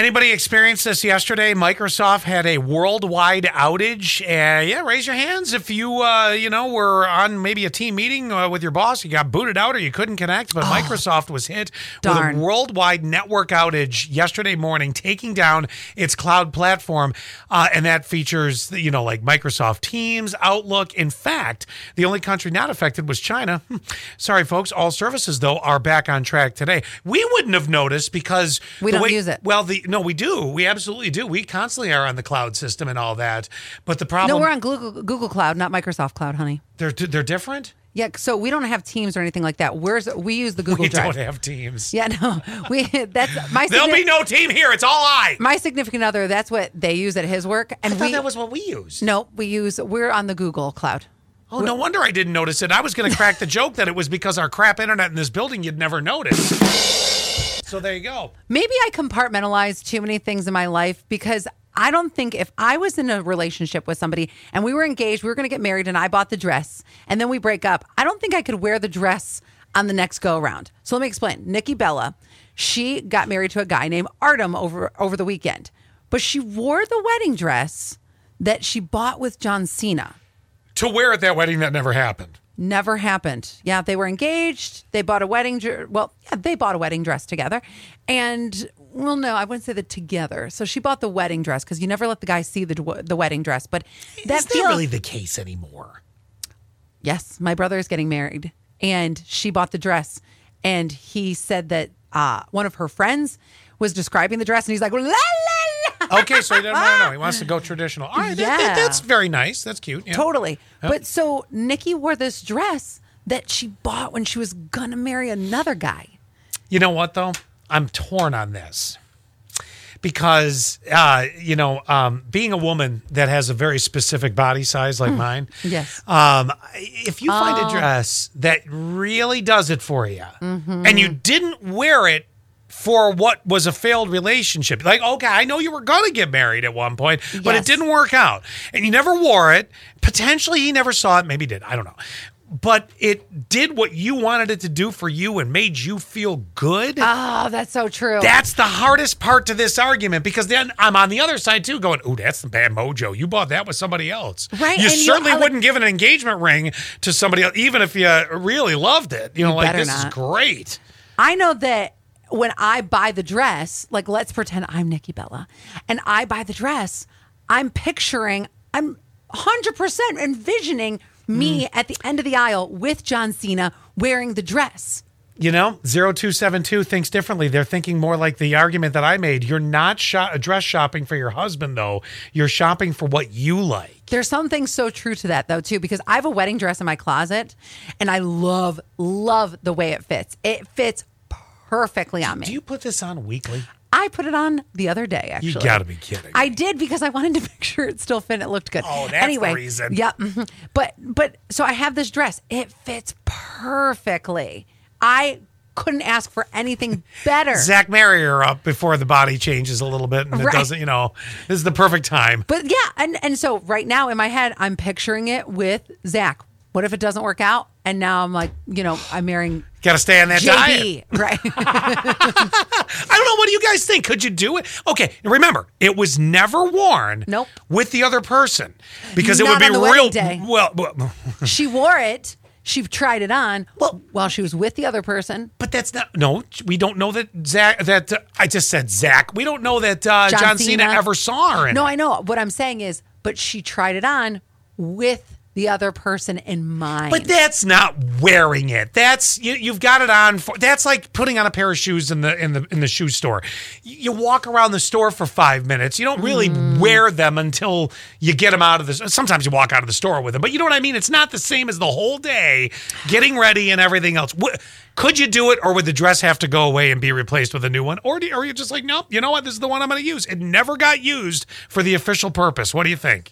Anybody experienced this yesterday? Microsoft had a worldwide outage. Uh, yeah, raise your hands if you, uh, you know, were on maybe a team meeting uh, with your boss. You got booted out or you couldn't connect. But Microsoft was hit darn. with a worldwide network outage yesterday morning, taking down its cloud platform, uh, and that features, you know, like Microsoft Teams, Outlook. In fact, the only country not affected was China. Hmm. Sorry, folks. All services though are back on track today. We wouldn't have noticed because We don't way- use it. Well, the no, we do. We absolutely do. We constantly are on the cloud system and all that. But the problem. No, we're on Google, Google Cloud, not Microsoft Cloud, honey. they're they're different. Yeah, so we don't have Teams or anything like that. Where's we use the Google Drive. We Drive. don't have teams. yeah, no, we that's my There'll be no team here. It's all I. my significant other. That's what they use at his work, I and thought we that was what we used. no, we use we're on the Google Cloud. Oh, no wonder I didn't notice it. I was going to crack the joke that it was because our crap internet in this building you'd never notice. So there you go. Maybe I compartmentalize too many things in my life because I don't think if I was in a relationship with somebody and we were engaged, we were going to get married, and I bought the dress, and then we break up, I don't think I could wear the dress on the next go around. So let me explain. Nikki Bella, she got married to a guy named Artem over over the weekend, but she wore the wedding dress that she bought with John Cena. To wear at that wedding that never happened. Never happened. Yeah, they were engaged. They bought a wedding. dr- Well, yeah, they bought a wedding dress together, and well, no, I wouldn't say that together. So she bought the wedding dress because you never let the guy see the the wedding dress. But that Is that feels really the case anymore? yes. My brother is getting married, and she bought the dress, and he said that uh, one of her friends was describing the dress, and he's like, la la. Okay, so he doesn't want to know. He wants to go traditional. All right, that- that- Yeah. that's very nice. That's cute. Yeah. Totally. But so Nikki wore this dress that she bought when she was gonna marry another guy. You know what though? I'm torn on this because uh, you know, um, being a woman that has a very specific body size like mine. Yes. Um, if you find a dress that really does it for you, and you didn't wear it for what was a failed relationship, like okay, I know you were gonna get married at one point, but it didn't work out, and you never wore it. Potentially, he never saw it. Maybe he did. I don't know. But it did what you wanted it to do for you and made you feel good. Oh, that's so true. That's the hardest part to this argument because then I'm on the other side too, going, "Ooh, that's the bad mojo. You bought that with somebody else, Right, You and certainly like- wouldn't give an engagement ring to somebody else, even if you really loved it. You know, You like this is great. I know that when I buy the dress, like let's pretend I'm Nikki Bella, and I buy the dress, I'm picturing, I'm 100% envisioning me Mm. at the end of the aisle with John Cena wearing the dress. You know, 0272 thinks differently. They're thinking more like the argument that I made. You're not shop- dress shopping for your husband, though. You're shopping for what you like. There's something so true to that though too because I have a wedding dress in my closet and I love love the way it fits. It fits perfectly on me. Do you put this on weekly? I put it on the other day actually. You gotta be kidding. I did because I wanted to make sure it still fit. and It looked good. Oh, that's the anyway, reason. Yeah, mhm. but but so I have this dress. It fits perfectly. I couldn't ask for anything better. Zach, marry her up before the body changes a little bit and it doesn't, you know, this is the perfect time. But yeah, and and so right now in my head, I'm picturing it with Zach. What if it doesn't work out? And now I'm like, you know, I'm marrying Got to stay on that diet. Right? I don't know. What do you guys think? Could you do it? Okay, remember, it was never worn. Nope. With the other person because it would be real. day. Well, well, she wore it. She tried it on Well- while she was with the other person. but that's not. No, we don't know that Zach. That uh, I just said Zach. We don't know that uh, John, John Cena. Cena. ever saw her. In No, it. I know. What I'm saying is, but she tried it on with the other person in mind. But that's not wearing it. That's you, you've got it on for. That's like putting on a pair of shoes in the in the in the shoe store. You, walk around the store for five minutes. You don't really Mm. wear them until you get them out of the. Sometimes you walk out of the store with them, but you know what I mean. It's not the same as the whole day getting ready and everything else. Wh- Could you do it, or would the dress have to go away and be replaced with a new one, or do, or are you just like, nope, you know what, this is the one I'm going to use. It never got used for the official purpose. What do you think?